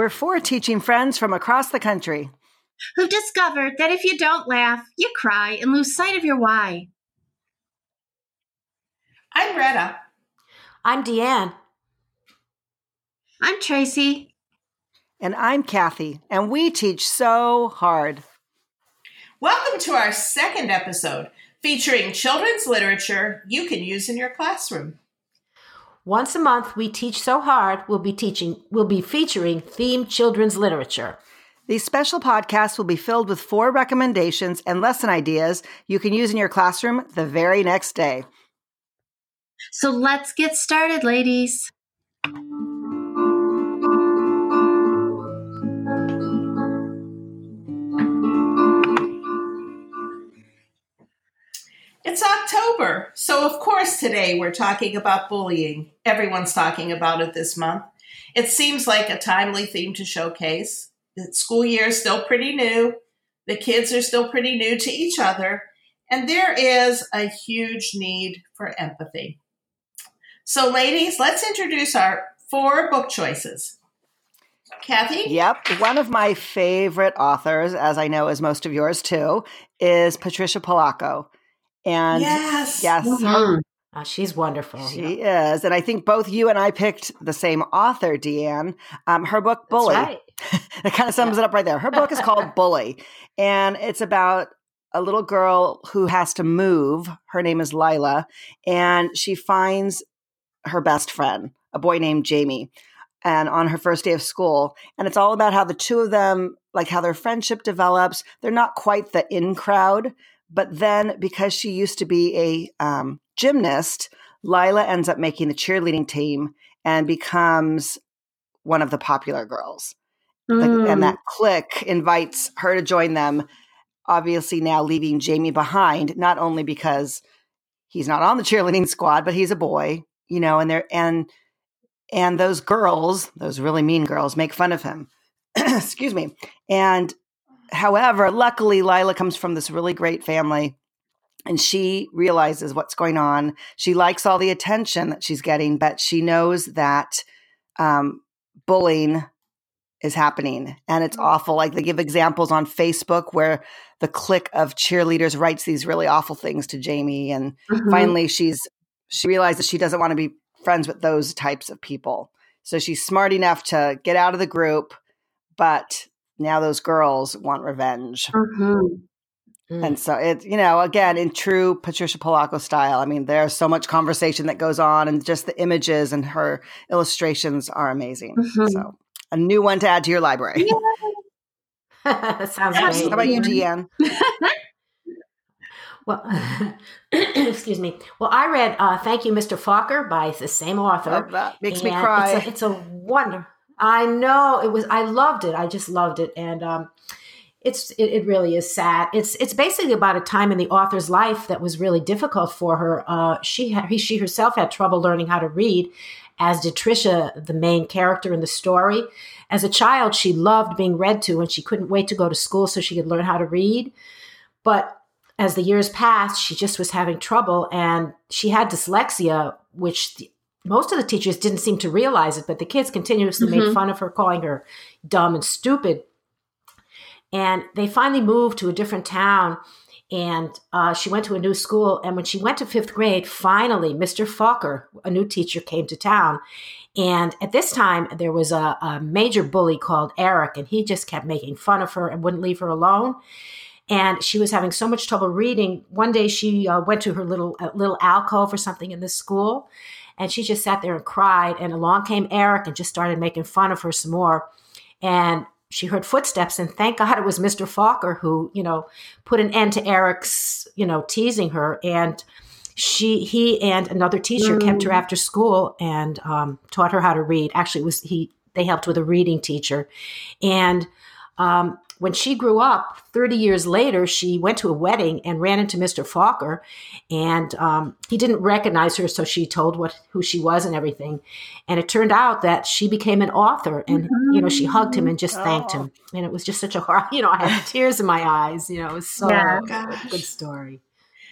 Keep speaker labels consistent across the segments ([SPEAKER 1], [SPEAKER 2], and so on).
[SPEAKER 1] We're four teaching friends from across the country
[SPEAKER 2] who've discovered that if you don't laugh, you cry and lose sight of your why.
[SPEAKER 3] I'm Retta.
[SPEAKER 4] I'm Deanne.
[SPEAKER 2] I'm Tracy.
[SPEAKER 1] And I'm Kathy, and we teach so hard.
[SPEAKER 3] Welcome to our second episode featuring children's literature you can use in your classroom.
[SPEAKER 4] Once a month, we teach so hard. We'll be teaching. We'll be featuring themed children's literature.
[SPEAKER 1] These special podcasts will be filled with four recommendations and lesson ideas you can use in your classroom the very next day.
[SPEAKER 2] So let's get started, ladies.
[SPEAKER 3] So of course today we're talking about bullying. Everyone's talking about it this month. It seems like a timely theme to showcase. The school year is still pretty new. The kids are still pretty new to each other. And there is a huge need for empathy. So, ladies, let's introduce our four book choices. Kathy?
[SPEAKER 1] Yep. One of my favorite authors, as I know as most of yours too, is Patricia Polacco. And
[SPEAKER 3] yes,
[SPEAKER 1] yes,
[SPEAKER 4] mm-hmm. Uh, she's wonderful.
[SPEAKER 1] She yeah. is. And I think both you and I picked the same author, Deanne. Um, her book, Bully.
[SPEAKER 4] Right.
[SPEAKER 1] that kind of sums yeah. it up right there. Her book is called Bully, and it's about a little girl who has to move. Her name is Lila, and she finds her best friend, a boy named Jamie, and on her first day of school. And it's all about how the two of them, like how their friendship develops. They're not quite the in crowd, but then because she used to be a um, gymnast, Lila ends up making the cheerleading team and becomes one of the popular girls. Mm. and that clique invites her to join them, obviously now leaving Jamie behind, not only because he's not on the cheerleading squad, but he's a boy, you know, and they're and and those girls, those really mean girls, make fun of him. Excuse me. And however, luckily Lila comes from this really great family and she realizes what's going on. She likes all the attention that she's getting, but she knows that um, bullying is happening and it's mm-hmm. awful. Like they give examples on Facebook where the clique of cheerleaders writes these really awful things to Jamie. And mm-hmm. finally she's, she realizes she doesn't want to be friends with those types of people. So she's smart enough to get out of the group, but now those girls want revenge. Mm-hmm. Mm. And so it, you know, again, in true Patricia Polacco style, I mean, there's so much conversation that goes on and just the images and her illustrations are amazing. Mm-hmm. So a new one to add to your library.
[SPEAKER 4] Yeah. Sounds great.
[SPEAKER 1] How about you, Deanne?
[SPEAKER 4] well, excuse me. Well, I read uh, "Thank You, Mr. Falker" by the same author.
[SPEAKER 1] that makes me cry.
[SPEAKER 4] It's a, it's a wonder. I know it was. I loved it. I just loved it, and um, it's it, it, really is sad. It's it's basically about a time in the author's life that was really difficult for her. Uh, she had, she herself had trouble learning how to read, as did Trisha, the main character in the story. As a child, she loved being read to, and she couldn't wait to go to school so she could learn how to read. But as the years passed, she just was having trouble, and she had dyslexia, which the, most of the teachers didn't seem to realize it, but the kids continuously mm-hmm. made fun of her, calling her dumb and stupid and they finally moved to a different town. And uh, she went to a new school. And when she went to fifth grade, finally, Mr. Falker, a new teacher, came to town. And at this time, there was a, a major bully called Eric, and he just kept making fun of her and wouldn't leave her alone and she was having so much trouble reading. One day she uh, went to her little uh, little alcove or something in the school, and she just sat there and cried. And along came Eric and just started making fun of her some more. And she heard footsteps and thank God it was Mr. Falker who, you know, put an end to Eric's, you know, teasing her. And she, he and another teacher mm. kept her mm. after school and um, taught her how to read. Actually, was he, they helped with a reading teacher. And um, when she grew up, 30 years later, she went to a wedding and ran into Mr. Falker, and um, he didn't recognize her, so she told what who she was and everything. And it turned out that she became an author, and mm-hmm. you know she hugged him and just thanked him, oh. and it was just such a hard, you know, I had tears in my eyes. You know, it was so yeah, good story.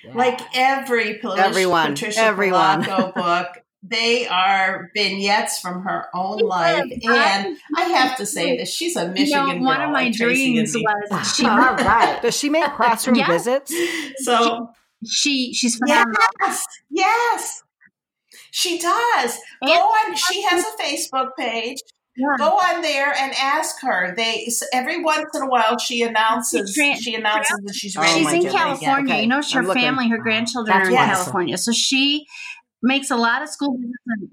[SPEAKER 3] Yeah. Like every Patricia,
[SPEAKER 1] everyone,
[SPEAKER 3] Patricia
[SPEAKER 1] everyone.
[SPEAKER 3] book they are vignettes from her own life, and I have to say this: she's a Michigan
[SPEAKER 2] you know,
[SPEAKER 3] girl.
[SPEAKER 2] one of my
[SPEAKER 3] like
[SPEAKER 2] dreams was she
[SPEAKER 4] All right.
[SPEAKER 1] Does she make classroom
[SPEAKER 2] Yeah.
[SPEAKER 1] visits?
[SPEAKER 3] So
[SPEAKER 2] she she's phenomenal.
[SPEAKER 3] yes, yes, she does. Go on. She has a Facebook page.
[SPEAKER 2] Yeah.
[SPEAKER 3] Go on there and ask her. They every once in a while she announces
[SPEAKER 2] She tra-
[SPEAKER 3] she announces that she's
[SPEAKER 1] Oh
[SPEAKER 3] ready
[SPEAKER 2] She's
[SPEAKER 1] my
[SPEAKER 3] to
[SPEAKER 2] in
[SPEAKER 1] goodness.
[SPEAKER 3] again.
[SPEAKER 2] California.
[SPEAKER 1] Okay,
[SPEAKER 2] You know, her
[SPEAKER 1] I'm looking.
[SPEAKER 2] family, her grandchildren are in
[SPEAKER 3] wonderful.
[SPEAKER 2] California. So she makes a lot of school visits. And,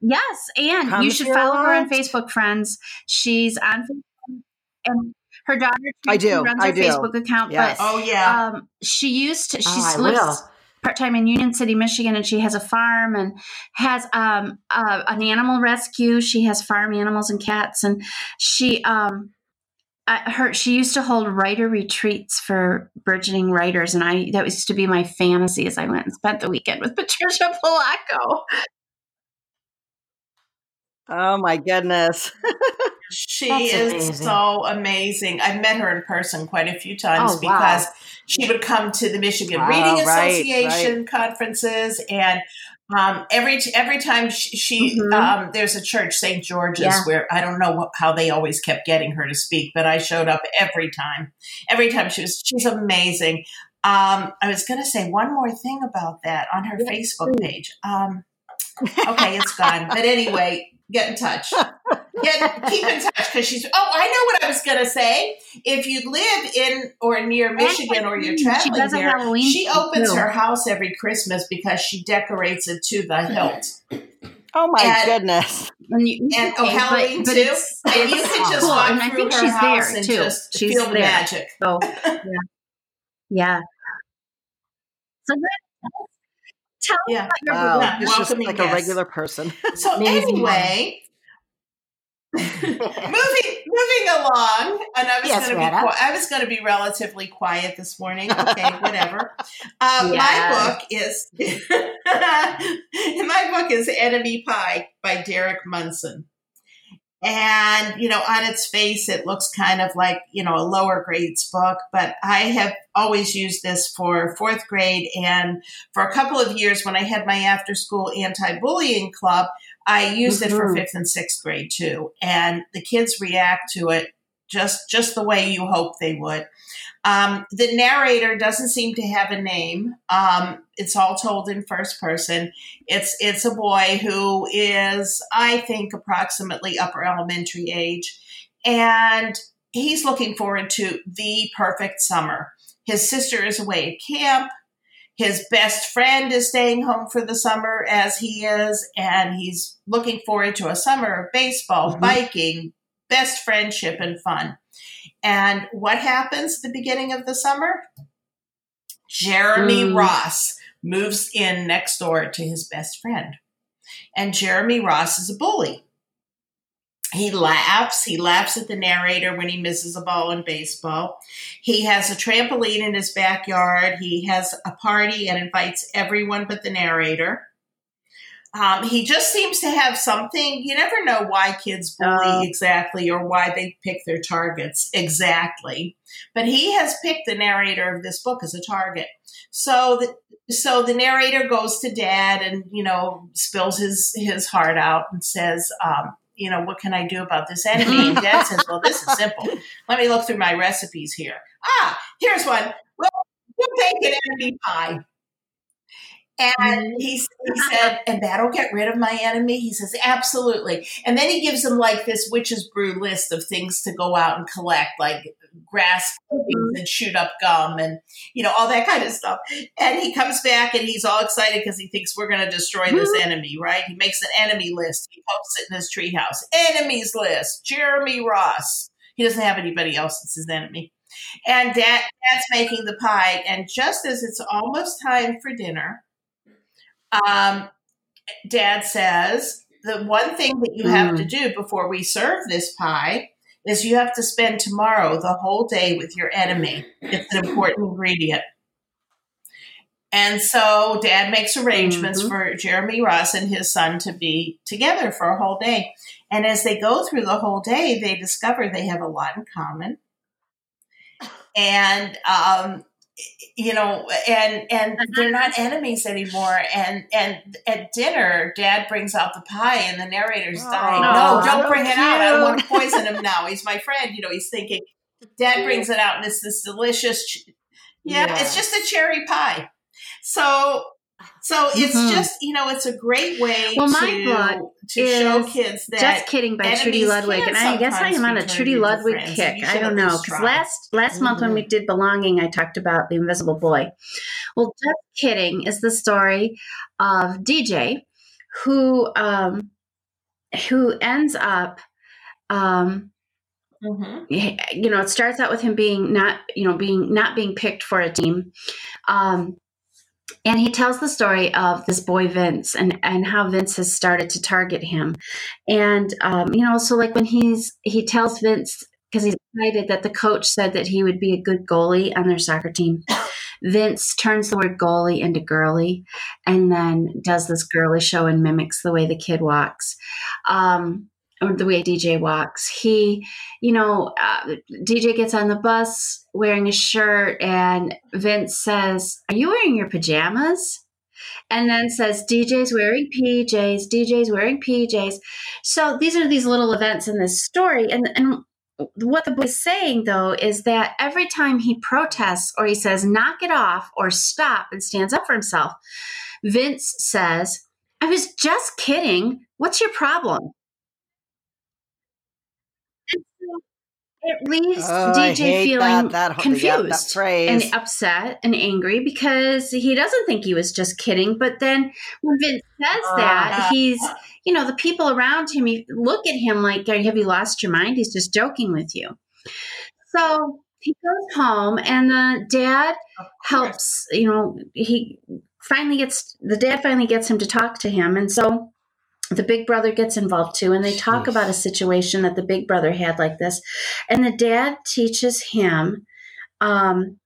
[SPEAKER 2] yes, and
[SPEAKER 1] Comes
[SPEAKER 2] you should follow her on. Facebook, friends. She's on Facebook, and her daughter
[SPEAKER 1] I do,
[SPEAKER 2] runs
[SPEAKER 1] I
[SPEAKER 2] her
[SPEAKER 1] do.
[SPEAKER 2] Facebook account.
[SPEAKER 1] Yes.
[SPEAKER 3] Oh yeah.
[SPEAKER 2] um, she used to. She
[SPEAKER 4] Oh,
[SPEAKER 2] lives part time in Union City, Michigan, and she has a farm and has um, uh, an animal rescue. She has farm animals and cats, and she um, I, her she used to hold writer retreats for burgeoning writers, and I that used to be my fantasy as I went and spent the weekend with Patricia Polacco.
[SPEAKER 1] Oh my goodness.
[SPEAKER 3] She
[SPEAKER 4] That's
[SPEAKER 3] is
[SPEAKER 4] amazing.
[SPEAKER 3] so amazing. I've met her in person quite a few oh, times
[SPEAKER 4] Oh, wow.
[SPEAKER 3] because she would come to the Michigan
[SPEAKER 1] Wow,
[SPEAKER 3] Reading
[SPEAKER 1] right,
[SPEAKER 3] Association conferences, and um, every every time she, she
[SPEAKER 2] Mhm.
[SPEAKER 3] um, there's a church, St. George's,
[SPEAKER 2] Yeah.
[SPEAKER 3] where I don't know what, how they always kept getting her to speak, but I showed up every time. Every time she was, she's amazing. Um, I was going to say one more thing about that on her Facebook page. Um, okay, it's gone. But anyway, get in touch. Get keep in touch because she's. Oh, I know what I was gonna say. If you live in or near Michigan or you're traveling
[SPEAKER 2] does a
[SPEAKER 3] there,
[SPEAKER 2] Halloween
[SPEAKER 3] she opens
[SPEAKER 2] too.
[SPEAKER 3] her house every Christmas because she decorates it to the hilt.
[SPEAKER 1] Oh my
[SPEAKER 3] And-
[SPEAKER 1] goodness.
[SPEAKER 2] And, you,
[SPEAKER 3] And oh,
[SPEAKER 2] okay, but-
[SPEAKER 3] Halloween
[SPEAKER 2] but
[SPEAKER 3] too.
[SPEAKER 2] it's-
[SPEAKER 3] And you can just
[SPEAKER 2] cool,
[SPEAKER 3] walk
[SPEAKER 2] and I think
[SPEAKER 3] her
[SPEAKER 2] she's
[SPEAKER 3] house
[SPEAKER 2] there
[SPEAKER 3] and
[SPEAKER 2] too.
[SPEAKER 3] just
[SPEAKER 2] she's
[SPEAKER 3] feel the
[SPEAKER 2] there.
[SPEAKER 3] magic.
[SPEAKER 2] So yeah, yeah. So then, tell me about your
[SPEAKER 1] Wow. It's just
[SPEAKER 3] welcoming
[SPEAKER 1] like a regular person.
[SPEAKER 3] So
[SPEAKER 4] Amazing.
[SPEAKER 3] anyway, moving moving along, and I was
[SPEAKER 4] Yes,
[SPEAKER 3] going to be. I was going to be relatively quiet this morning. Okay, whatever. Um, My book is my book is Enemy Pie by Derek Munson. And, you know, on its face, it looks kind of like, you know, a lower grades book, but I have always used this for fourth grade. And for a couple of years, when I had my after school anti bullying club, I used it for
[SPEAKER 4] Mhm.
[SPEAKER 3] fifth and sixth grade too. And the kids react to it just, just the way you hope they would. Um, the narrator doesn't seem to have a name. Um, it's all told in first person. It's it's a boy who is, I think, approximately upper elementary age, and he's looking forward to the perfect summer. His sister is away at camp. His best friend is staying home for the summer as he is, and he's looking forward to a summer of baseball,
[SPEAKER 4] Mhm.
[SPEAKER 3] biking, best friendship, and fun. And what happens at the beginning of the summer? Jeremy
[SPEAKER 4] Mm.
[SPEAKER 3] Ross moves in next door to his best friend. And Jeremy Ross is a bully. He laughs. He laughs at the narrator when he misses a ball in baseball. He has a trampoline in his backyard. He has a party and invites everyone but the narrator. Um, he just seems to have something. You never know why kids bully
[SPEAKER 1] Oh.
[SPEAKER 3] exactly or why they pick their targets exactly. But he has picked the narrator of this book as a target. So the, so the narrator goes to dad and you know spills his his heart out and says, um, you know, what can I do about this enemy? And dad says, well, this is simple. Let me look through my recipes here. Ah, here's one. Well, we'll take an enemy pie. And mm-hmm. he, he said, and that'll get rid of my enemy? He says, absolutely. And then he gives him like this witch's brew list of things to go out and collect, like grass clippings and shoot up gum and, you know, all that kind of stuff. And he comes back and he's all excited because he thinks we're going to destroy this mm-hmm. enemy, right? He makes an enemy list. He posts it in his treehouse. Enemies list, Jeremy Ross. He doesn't have anybody else that's his enemy. And dad, dad's making the pie. And just as it's almost time for dinner, um, dad says the one thing that you have to do before we serve this pie is you have to spend tomorrow the whole day with your enemy. It's an important ingredient. And so dad makes arrangements
[SPEAKER 4] Mhm.
[SPEAKER 3] for Jeremy Ross and his son to be together for a whole day. And as they go through the whole day, they discover they have a lot in common. And um, you know and and uh-huh. they're not enemies anymore. And and at dinner dad brings out the pie and the narrator's
[SPEAKER 1] Oh,
[SPEAKER 3] dying. No don't
[SPEAKER 1] so
[SPEAKER 3] bring it out. I
[SPEAKER 1] cute.
[SPEAKER 3] want to poison him now. He's my friend. You know he's thinking dad brings it out and it's this delicious ch- yeah,
[SPEAKER 1] Yeah.
[SPEAKER 3] it's just a cherry pie. So so it's
[SPEAKER 2] Mhm.
[SPEAKER 3] just you know it's a great way
[SPEAKER 2] Well, my
[SPEAKER 3] to to show kids that
[SPEAKER 2] Just kidding by Trudy Ludwig, and I guess I am on a Trudy Ludwig kick. I don't know because last last month when we did belonging, I talked about the Invisible Boy. Well, just kidding is the story of DJ, who um, who ends up. Um,
[SPEAKER 3] Mhm.
[SPEAKER 2] you know, it starts out with him being not, you know, being not being picked for a team. Um, and he tells the story of this boy Vince and and how Vince has started to target him, and um, you know, so like when he's he tells Vince because he's excited that the coach said that he would be a good goalie on their soccer team. Vince turns the word goalie into girly, and then does this girly show and mimics the way the kid walks. Um, or the way DJ walks. He, you know, uh, DJ gets on the bus wearing a shirt, and Vince says, Are you wearing your pajamas? And then says, DJ's wearing PJs, DJ's wearing PJs. So these are these little events in this story. And, and what the book is saying, though, is that every time he protests or he says, knock it off or stop and stands up for himself, Vince says, I was just kidding. What's your problem? And so It leaves
[SPEAKER 1] Oh,
[SPEAKER 2] DJ feeling
[SPEAKER 1] that, that,
[SPEAKER 2] confused
[SPEAKER 1] yeah, that
[SPEAKER 2] and upset and angry because he doesn't think he was just kidding. But then when Vince says that,
[SPEAKER 3] Uh.
[SPEAKER 2] he's, you know, the people around him look at him like, Have you lost your mind? He's just joking with you. So he goes home, and the dad helps, you know, he finally gets the dad finally gets him to talk to him. And so the big brother gets involved too and they talk
[SPEAKER 4] Jeez.
[SPEAKER 2] about a situation that the big brother had like this. And the dad teaches him um,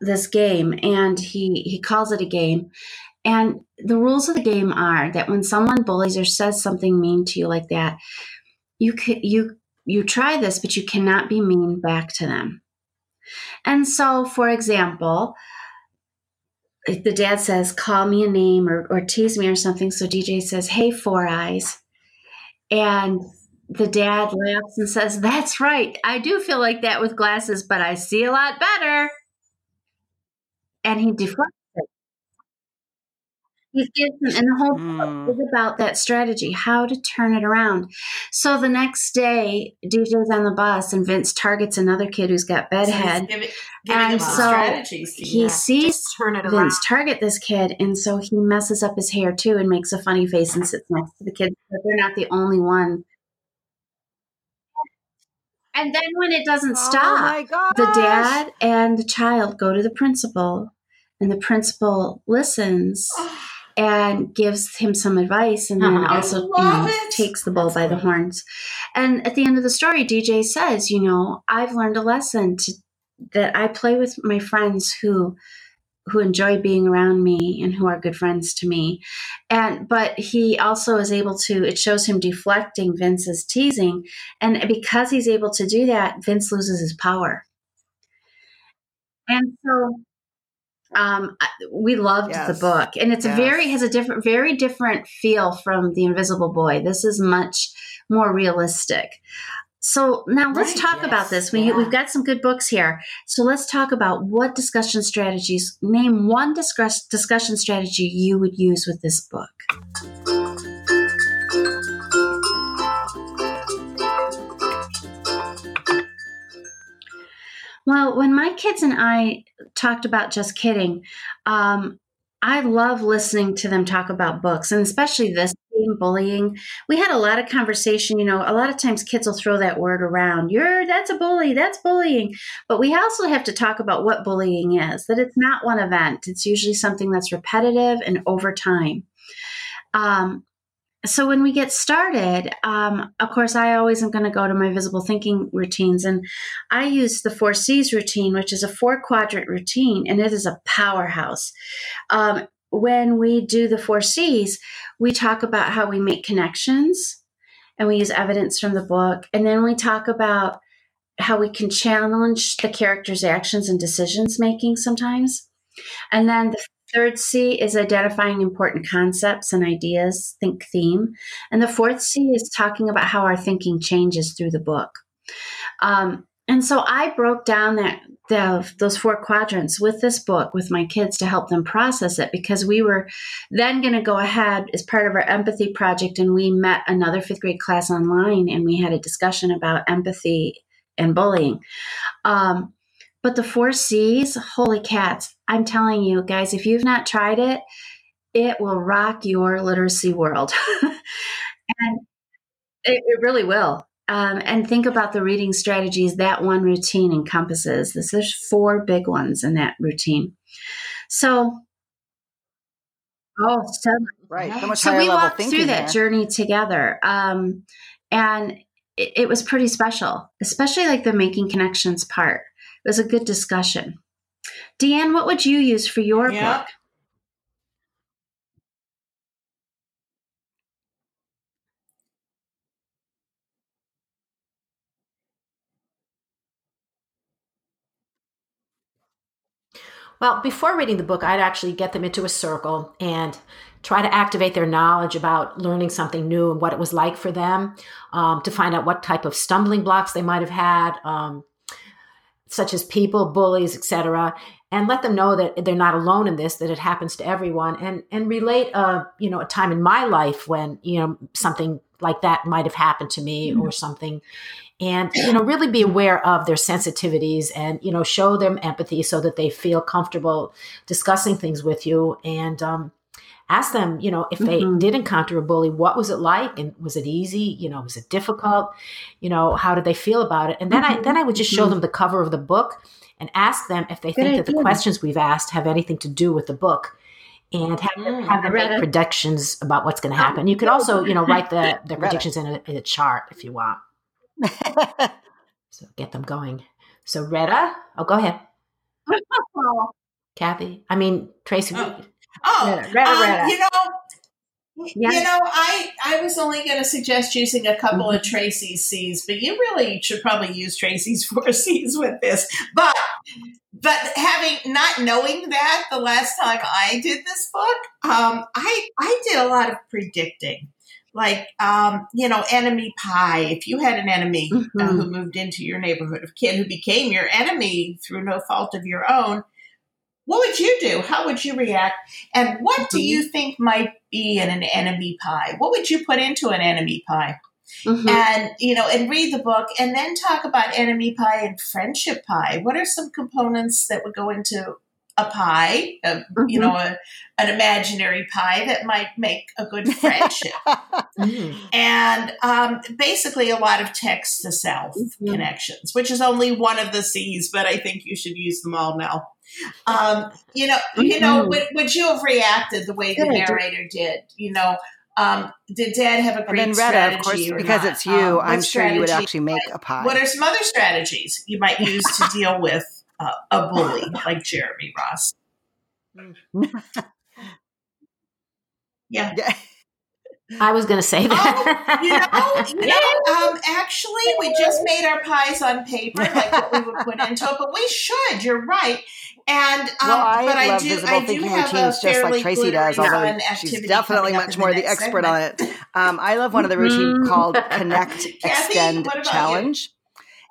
[SPEAKER 2] this game and he he calls it a game. And the rules of the game are that when someone bullies or says something mean to you like that you can you you try this but you cannot be mean back to them. And so for example the dad says call me a name or, or tease me or something so dj says hey four eyes. And the dad laughs and says that's right. I do feel like that with glasses but i see a lot better. And he deflects he gives him and the whole
[SPEAKER 1] Hmm.
[SPEAKER 2] book is about that strategy how to turn it around so the next day dj's on the bus and vince targets another kid who's got
[SPEAKER 3] So he's
[SPEAKER 2] bedhead
[SPEAKER 3] giving, giving
[SPEAKER 2] And so he
[SPEAKER 3] use.
[SPEAKER 2] sees
[SPEAKER 4] turn it around.
[SPEAKER 2] Vince target this kid, and so he messes up his hair too and makes a funny face and sits next to the kid. But they're not the only one. And then when it doesn't
[SPEAKER 1] Oh
[SPEAKER 2] stop,
[SPEAKER 1] my
[SPEAKER 2] the dad and the child go to the principal, and the principal listens and gives him some advice, and then
[SPEAKER 4] Uh-huh.
[SPEAKER 2] Also you know, takes the bull by the horns. And at the end of the story, DJ says, "You know, I've learned a lesson to that I play with my friends who." who enjoy being around me and who are good friends to me and but he also is able to it shows him deflecting vince's teasing and because he's able to do that vince loses his power and so um we loved
[SPEAKER 1] Yes.
[SPEAKER 2] the book and it's a very has a different very different feel from the invisible boy. This is much more realistic. So now let's
[SPEAKER 3] Right,
[SPEAKER 2] talk
[SPEAKER 4] yes,
[SPEAKER 2] about this. We,
[SPEAKER 4] yeah.
[SPEAKER 2] we've got some good books here. So let's talk about what discussion strategies name one discuss, discussion strategy you would use with this book Well, when my kids and I talked about just kidding, um, I love listening to them talk about books, and especially this bullying. We had a lot of conversation. You know, a lot of times kids will throw that word around. You're that's a bully. That's bullying. But we also have to talk about what bullying is. That it's not one event. It's usually something that's repetitive and over time. Um, so when we get started, um, of course, I always am going to go to my visible thinking routines, and I use the four C's routine, which is a four quadrant routine, and it is a powerhouse. Um, when we do the four C's, we talk about how we make connections, and we use evidence from the book, and then we talk about how we can challenge the character's actions and decisions making sometimes. And then the third C is identifying important concepts and ideas, think theme. And the fourth C is talking about how our thinking changes through the book. Um, and so I broke down that the, those four quadrants with this book with my kids to help them process it because we were then going to go ahead as part of our empathy project and we met another fifth grade class online and we had a discussion about empathy and bullying. Um, but the four C's, holy cats, I'm telling you guys, if you've not tried it, it will rock your literacy world. and it, it really will. Um, and think about the reading strategies that one routine encompasses. This, there's four big ones in that routine. So, oh, so,
[SPEAKER 1] right. So,
[SPEAKER 2] so we walked through that journey together. Um, and it, it was pretty special, especially like the making connections part. It was a good discussion. Deanne, what would you use for your yeah. book?
[SPEAKER 4] Well, before reading the book, I'd actually get them into a circle and try to activate their knowledge about learning something new and what it was like for them, um, to find out what type of stumbling blocks they might have had, um, such as people, bullies, etc., and let them know that they're not alone in this, that it happens to everyone, and and relate a you know a time in my life when you know something like that might have happened to me mm-hmm. or something and you know really be aware of their sensitivities and you know show them empathy so that they feel comfortable discussing things with you and um, ask them you know if they mm-hmm. did encounter a bully what was it like and was it easy you know was it difficult you know how did they feel about it and then mm-hmm. i then i would just show mm-hmm. them the cover of the book and ask them if they Good think idea. that the questions we've asked have anything to do with the book and have, mm, have them make predictions about what's going to happen. You could also, you know, write the, the predictions in a, in a chart if you want. so get them going. So Retta, oh, go ahead. Kathy, I mean Tracy.
[SPEAKER 3] Oh, oh Retta, Retta, um, you know, Yes. You know, I I was only going to suggest using a couple mm-hmm. of Tracy's C's, but you really should probably use Tracy's four C's with this. But but having not knowing that the last time I did this book, um, I I did a lot of predicting like um, you know enemy pie if you had an enemy mm-hmm. uh, who moved into your neighborhood a kid who became your enemy through no fault of your own what would you do? How would you react? And what mm-hmm. do you think might be in an enemy pie? What would you put into an enemy pie? Mm-hmm. and you know and read the book and then talk about enemy pie and friendship pie. What are some components that would go into a pie, a, mm-hmm. you know, a, an imaginary pie that might make a good friendship. mm. And um, basically, a lot of text to self mm-hmm. connections, which is only one of the C's, but I think you should use them all now. Um, you know, mm-hmm. you know, mm-hmm. would, would, you have reacted the way the narrator did? You know, um, did Dad have a great and then Retta, of course,
[SPEAKER 1] because
[SPEAKER 3] not?
[SPEAKER 1] it's you. Um, I'm sure you would actually make a pie.
[SPEAKER 3] What are some other strategies you might use to deal with uh, a bully like Jeremy Ross. yeah.
[SPEAKER 4] I was going to say that.
[SPEAKER 3] Oh, you know, you know um, actually, we just made our pies on paper, like what we would put into it, but we should. You're right. And um,
[SPEAKER 1] well, I but love I do, visible I thinking routines just like Tracy does, although she's definitely much more the expert segment. on it. Um, I love one of the routines mm-hmm. called Connect, Extend, Challenge. You?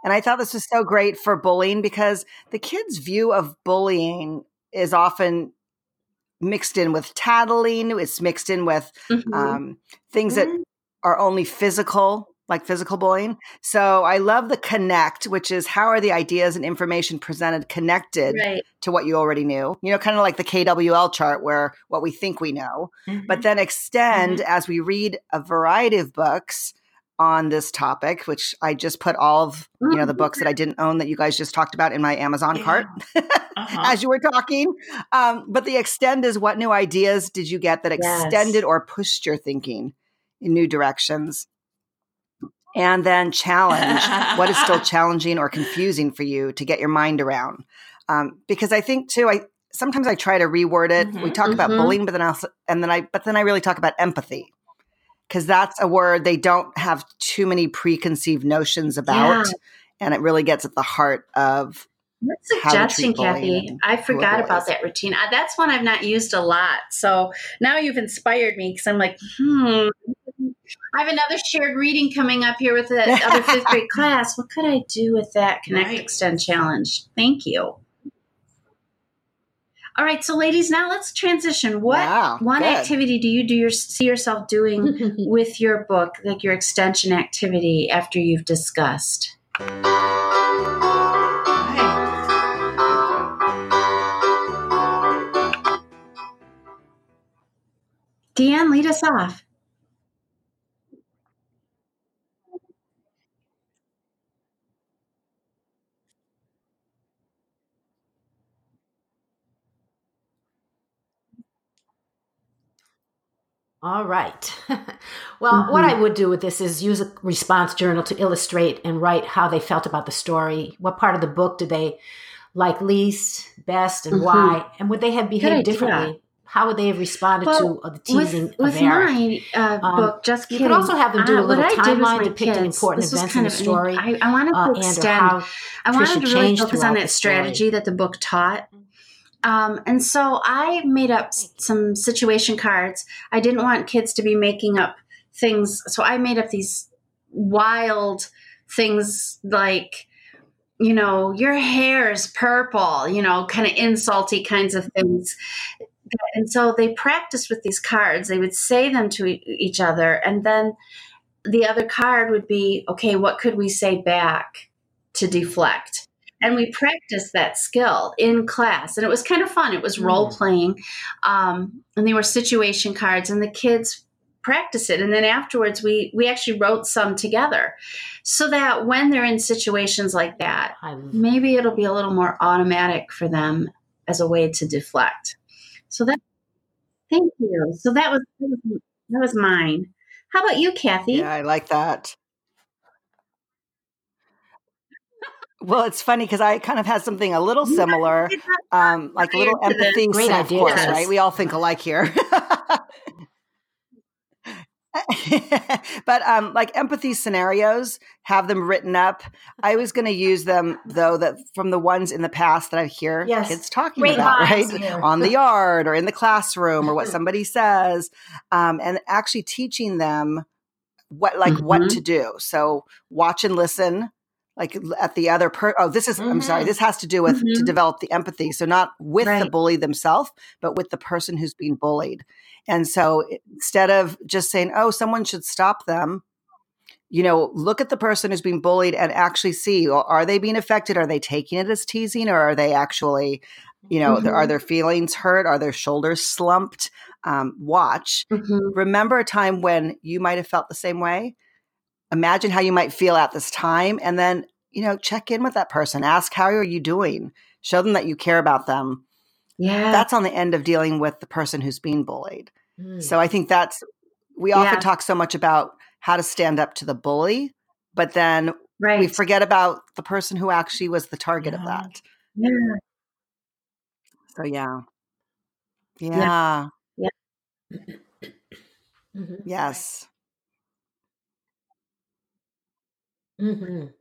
[SPEAKER 1] And I thought this was so great for bullying because the kids' view of bullying is often mixed in with tattling, it's mixed in with mm-hmm. um, things mm-hmm. that are only physical, like physical bullying. So I love the connect, which is how are the ideas and information presented connected right. to what you already knew? You know, kind of like the KWL chart where what we think we know, mm-hmm. but then extend mm-hmm. as we read a variety of books on this topic, which I just put all of you know the books that I didn't own that you guys just talked about in my Amazon yeah. cart uh-huh. as you were talking. Um, but the extend is what new ideas did you get that extended yes. or pushed your thinking in new directions? And then challenge what is still challenging or confusing for you to get your mind around. Um, because I think too, I sometimes I try to reword it. Mm-hmm, we talk mm-hmm. about bullying, but then also, and then I, but then I really talk about empathy because that's a word they don't have too many preconceived notions about. Yeah. and it really gets at the heart of
[SPEAKER 2] Good
[SPEAKER 1] to
[SPEAKER 2] suggestion, Kathy. I forgot about that routine. Uh, that's one I've not used a lot. So now you've inspired me because I'm like, hmm. I have another shared reading coming up here with the other fifth grade class. What could I do with that Connect
[SPEAKER 3] Right.
[SPEAKER 2] Extend challenge? Thank you. All right, so ladies, now let's transition. What
[SPEAKER 1] Wow,
[SPEAKER 2] one
[SPEAKER 1] good.
[SPEAKER 2] activity do you do your, see yourself doing with your book, like your extension activity after you've discussed? Deanne, lead us off.
[SPEAKER 4] All right. well, what I would do with this is use a response journal to illustrate and write how they felt about the story. What part of the book did they like least, best, and
[SPEAKER 2] Mhm.
[SPEAKER 4] why? And would they have behaved differently? How would they have responded
[SPEAKER 2] Well,
[SPEAKER 4] to uh, the teasing
[SPEAKER 2] with, with
[SPEAKER 4] of
[SPEAKER 2] my uh,
[SPEAKER 4] Um,
[SPEAKER 2] book, just
[SPEAKER 4] you
[SPEAKER 2] kidding.
[SPEAKER 4] could also have them do a
[SPEAKER 2] uh, what
[SPEAKER 4] little
[SPEAKER 2] I did with
[SPEAKER 4] timeline depicting
[SPEAKER 2] kids,
[SPEAKER 4] important events
[SPEAKER 2] kind
[SPEAKER 4] in
[SPEAKER 2] of
[SPEAKER 4] the story,
[SPEAKER 2] I, I wanted to
[SPEAKER 4] uh,
[SPEAKER 2] extend. I wanted to really focus on that
[SPEAKER 4] the story.
[SPEAKER 2] strategy that the book taught. Um, and so I made up some situation cards. I didn't want kids to be making up things, so I made up these wild things like, you know, your hair is purple, you know, kind of insulty kinds of things. And so they practiced with these cards. They would say them to e- each other, and then the other card would be, okay, what could we say back to deflect? And we practiced that skill in class, and it was kind of fun. It was role playing, um, and they were situation cards, and the kids practice it. And then afterwards, we we actually wrote some together, so that when they're in situations like that, maybe it'll be a little more automatic for them as a way to deflect. So that, thank you. So that was that was, that was mine. How about you, Kathy?
[SPEAKER 1] Yeah, I like that. Well, it's funny because I kind of had something a little similar, um, like a little empathy.
[SPEAKER 4] Great
[SPEAKER 1] of course,
[SPEAKER 2] Chris.
[SPEAKER 1] right? We all think alike here. but um, like empathy scenarios, have them written up. I was going to use them though that from the ones in the past that I hear
[SPEAKER 4] Yes.
[SPEAKER 1] kids talking
[SPEAKER 4] Great
[SPEAKER 1] about, right?
[SPEAKER 4] minds.
[SPEAKER 1] On the yard or in the classroom or what somebody says, um, and actually teaching them what like what
[SPEAKER 2] Mhm.
[SPEAKER 1] to do. So watch and listen. Like at the other per oh this is I'm sorry
[SPEAKER 3] Mhm.
[SPEAKER 1] this has to do with to
[SPEAKER 2] Mhm.
[SPEAKER 1] develop the empathy so not with the bully themselves but with the person who's being bullied and so instead of just saying, oh, someone should stop them, you know, look at the person who's being bullied and actually see well, are they being affected? Are they taking it as teasing or are they actually, you know,
[SPEAKER 2] Mhm.
[SPEAKER 1] are their feelings hurt? Are their shoulders slumped? Um, watch.
[SPEAKER 2] Mhm.
[SPEAKER 1] Remember a time when you might have felt the same way. Imagine how you might feel at this time and then, you know, check in with that person. Ask, how are you doing? Show them that you care about them
[SPEAKER 2] Yeah.
[SPEAKER 1] that's on the end of dealing with the person who's being bullied.
[SPEAKER 4] Mm.
[SPEAKER 1] So I think that's we often
[SPEAKER 2] Yeah.
[SPEAKER 1] talk so much about how to stand up to the bully, but then
[SPEAKER 2] right.
[SPEAKER 1] we forget about the person who actually was the target of that.
[SPEAKER 2] yeah.
[SPEAKER 1] So yeah. Yeah.
[SPEAKER 4] Mhm.
[SPEAKER 1] Yes.
[SPEAKER 4] Mhm.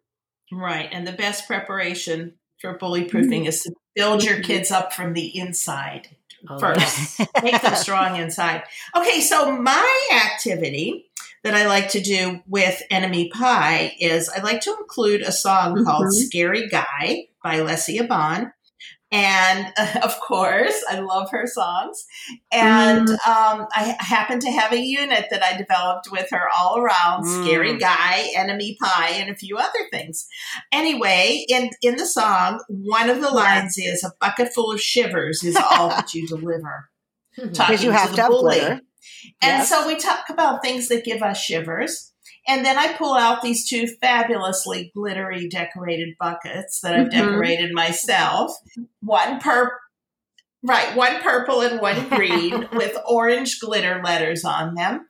[SPEAKER 3] Right. And the best preparation for bully proofing is to build your kids up from the inside
[SPEAKER 4] Oh,
[SPEAKER 3] first. Make them strong inside. Okay, so my activity that I like to do with Enemy Pie is I like to include a song called
[SPEAKER 2] Mhm.
[SPEAKER 3] Scary Guy by Lesia Bond. And of course, I love her songs. And um, I happen to have a unit that I developed with her all around
[SPEAKER 1] Mm.
[SPEAKER 3] Scary Guy, Enemy Pie, and a few other things. Anyway, in, in the song, one of the lines is A bucket full of shivers is all that you deliver talking
[SPEAKER 1] Because you have to have
[SPEAKER 3] bully.
[SPEAKER 1] glitter.
[SPEAKER 3] And
[SPEAKER 1] Yes.
[SPEAKER 3] so we talk about things that give us shivers. And then I pull out these two fabulously glittery decorated buckets that I've
[SPEAKER 2] Mhm.
[SPEAKER 3] decorated myself. One per right, one purple and one green with orange glitter letters on them.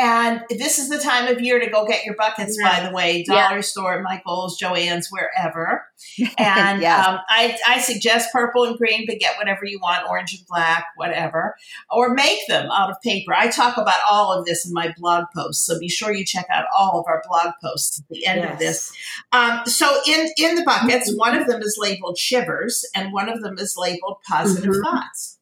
[SPEAKER 3] And this is the time of year to go get your buckets, by the way. Dollar yeah. store, Michael's, Joann's, wherever. And yes. um, I, I suggest purple and green, but get whatever you want, orange and black, whatever. Or make them out of paper. I talk about all of this in my blog posts, so be sure you check out all of our blog posts at the end yes. of this. Um, so in, in the buckets, one of them is labeled shivers, and one of them is labeled positive mm-hmm. thoughts.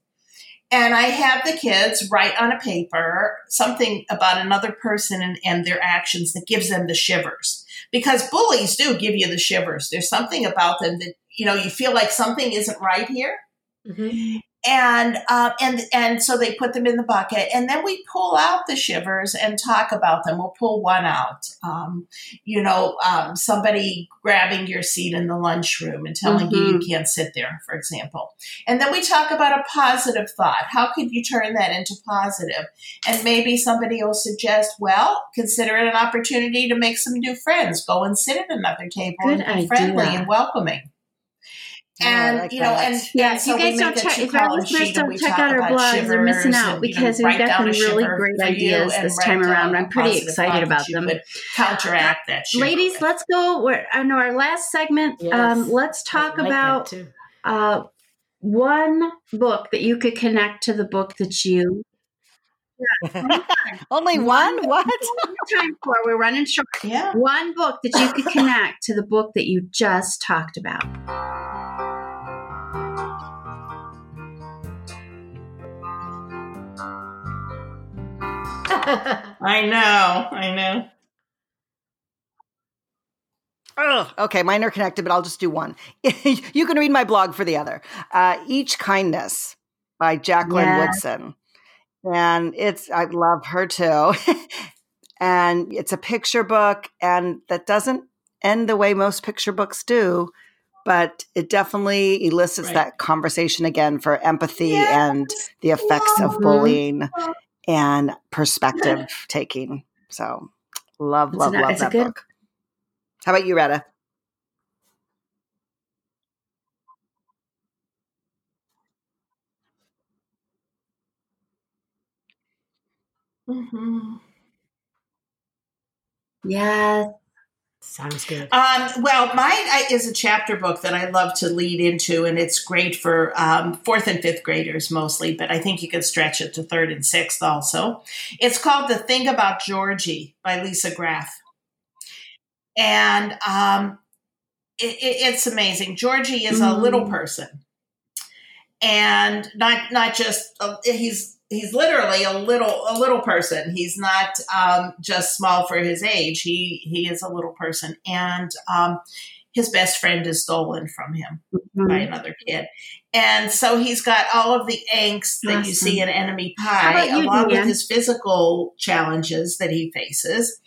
[SPEAKER 3] And I have the kids write on a paper something about another person and, and, their actions that gives them the shivers. Because bullies do give you the shivers. There's something about them that, you know, you feel like something isn't right here. Mm-hmm and uh, and and so they put them in the bucket, and then we pull out the shivers and talk about them. We'll pull one out, um, you know, um, somebody grabbing your seat in the lunchroom and telling mm-hmm. you you mm-hmm. can't sit there, for example. And then we talk about a positive thought. How could you turn that into positive? And maybe somebody will suggest, well, consider it an opportunity to make some new friends. Go and sit at another table Good and be friendly and welcoming and like you know, that. and
[SPEAKER 2] yeah, and so you guys don't check. If our listeners don't check out our blogs, they're missing out and, because you know, we've got some really great ideas this time around. I'm pretty excited about them.
[SPEAKER 3] Counteract that,
[SPEAKER 2] ladies. Let's go. We're, I know our last segment. Yes. Um, let's talk like about uh, one book that you could connect to the book that you
[SPEAKER 1] yeah. Only one? What?
[SPEAKER 2] time for we're running short.
[SPEAKER 3] Yeah.
[SPEAKER 2] One book that you could connect to the book that you just talked about.
[SPEAKER 3] I know. I know.
[SPEAKER 1] Oh, okay, mine are connected, but I'll just do one. you can read my blog for the other. Uh, Each Kindness by Jacqueline yeah. Woodson. And it's, I love her too. and it's a picture book, and that doesn't end the way most picture books do, but it definitely elicits right. that conversation again for empathy yes. and the effects of bullying and perspective taking. So love, love, a, love that good, book. How about you, Retta?
[SPEAKER 2] Mm-hmm. Yes.
[SPEAKER 4] Sounds good.
[SPEAKER 3] Um, well, mine is a chapter book that I love to lead into, and it's great for um, fourth and fifth graders mostly, but I think you could stretch it to third and sixth also. It's called The Thing About Georgie by Lisa Graff. And um, it, it, it's amazing. Georgie is mm. a little mm. person, and not not just uh, he's he's literally a little a little person. He's not um, just small for his age. He he is a little person, and um, his best friend is stolen from him mm-hmm. by another kid, and so he's got all of the angst that awesome. you see in Enemy Pie, you, along with his physical challenges that he faces.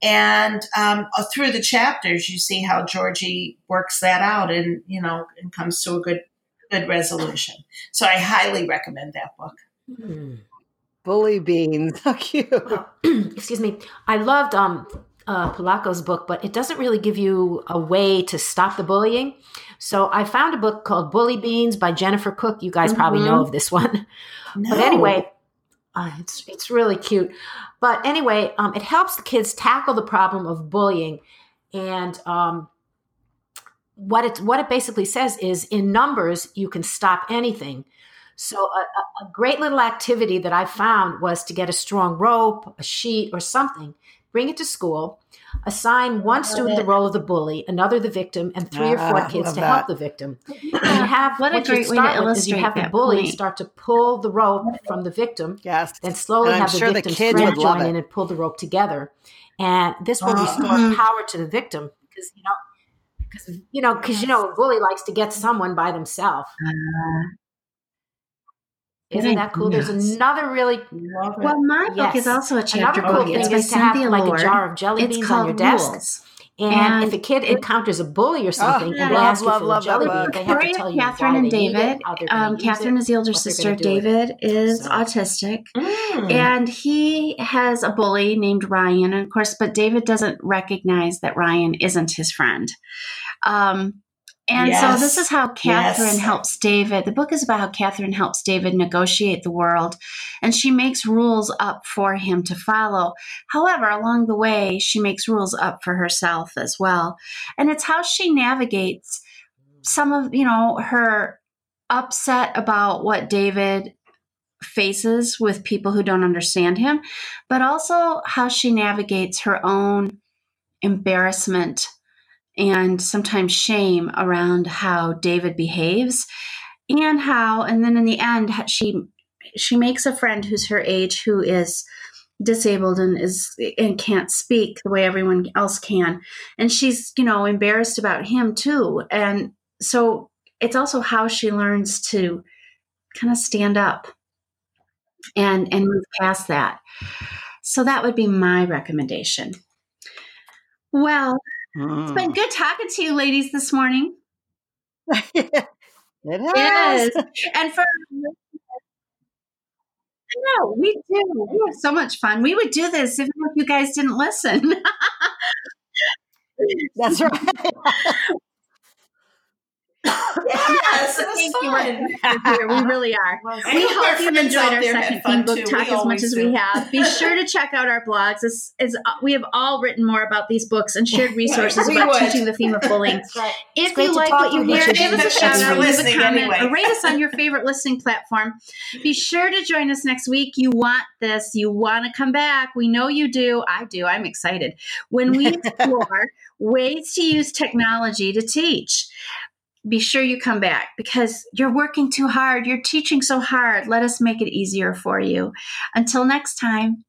[SPEAKER 3] And um, uh, through the chapters, you see how Georgie works that out, and you know, and comes to a good good resolution. So I highly recommend that book.
[SPEAKER 1] Mm. Bully beans. How cute.
[SPEAKER 4] excuse me. I loved um uh, Polacco's book, but it doesn't really give you a way to stop the bullying. So I found a book called Bully Beans by Jennifer Cook. You guys mm-hmm. probably know of this one. No. But anyway, uh, it's it's really cute. But anyway, um, it helps the kids tackle the problem of bullying, and um, what it what it basically says is in numbers you can stop anything. So, a, a, great little activity that I found was to get a strong rope, a sheet, or something, bring it to school, assign one student the role of the bully, another the victim, and three or four kids to that. help the victim. And have
[SPEAKER 2] what, what a great way to illustrate
[SPEAKER 4] you have the bully point. start to pull the rope from the victim,
[SPEAKER 1] yes,
[SPEAKER 4] then slowly have the sure victim's the friend join in and pull the rope together. And this will restore uh-huh. power to the victim because you know because you know because you know a bully likes to get someone by themselves. Uh, isn't that cool? There's another really
[SPEAKER 2] well. My book is also a chapter
[SPEAKER 4] another cool
[SPEAKER 2] book.
[SPEAKER 4] Thing it's is to have like a jar of jelly it's beans on your desk. Rules. And, and, if a kid encounters a bully or something, oh, and they ask love, you for love, jelly bean, they have to tell you
[SPEAKER 2] Catherine and David. um, Catherine is the older sister. David is so. autistic, mm. and he has a bully named Ryan. And of course, but David doesn't recognize that Ryan isn't his friend. Um, And
[SPEAKER 3] Yes.
[SPEAKER 2] so this is how Catherine
[SPEAKER 3] Yes.
[SPEAKER 2] helps David. The book is about how Catherine helps David negotiate the world, and she makes rules up for him to follow. However, along the way, she makes rules up for herself as well. And it's how she navigates some of, you know, her upset about what David faces with people who don't understand him, but also how she navigates her own embarrassment and sometimes shame around how David behaves and how and then in the end she she makes a friend who's her age who is disabled and is and can't speak the way everyone else can. And she's you know embarrassed about him too. And so it's also how she learns to kind of stand up and and move past that. So that would be my recommendation. Well it's been
[SPEAKER 1] Mm.
[SPEAKER 2] good talking to you ladies this morning
[SPEAKER 1] it has.
[SPEAKER 2] Yes. And for no, we do. We have so much fun. We would do this even if you guys didn't listen.
[SPEAKER 1] That's right.
[SPEAKER 3] Yes,
[SPEAKER 2] Thank you.
[SPEAKER 3] fun.
[SPEAKER 2] We're here. We really are.
[SPEAKER 4] Well,
[SPEAKER 2] We
[SPEAKER 3] hope
[SPEAKER 2] you've enjoyed our second theme book
[SPEAKER 3] too.
[SPEAKER 2] talk
[SPEAKER 3] We
[SPEAKER 2] as much
[SPEAKER 3] always
[SPEAKER 2] as we have. Be sure to check out our blogs. As, as uh, we have all written more about these books and shared resources about
[SPEAKER 3] would.
[SPEAKER 2] teaching the theme of bullying.
[SPEAKER 4] Right.
[SPEAKER 2] If you like what you hear, give us a shout out, leave a comment,
[SPEAKER 3] anyway.
[SPEAKER 2] or rate us on your favorite listening platform. Be sure to join us next week. You want this. You want to come back. We know you do. I do. I'm excited. When we explore ways to use technology to teach. Be sure you come back because you're working too hard. You're teaching so hard. Let us make it easier for you. Until next time.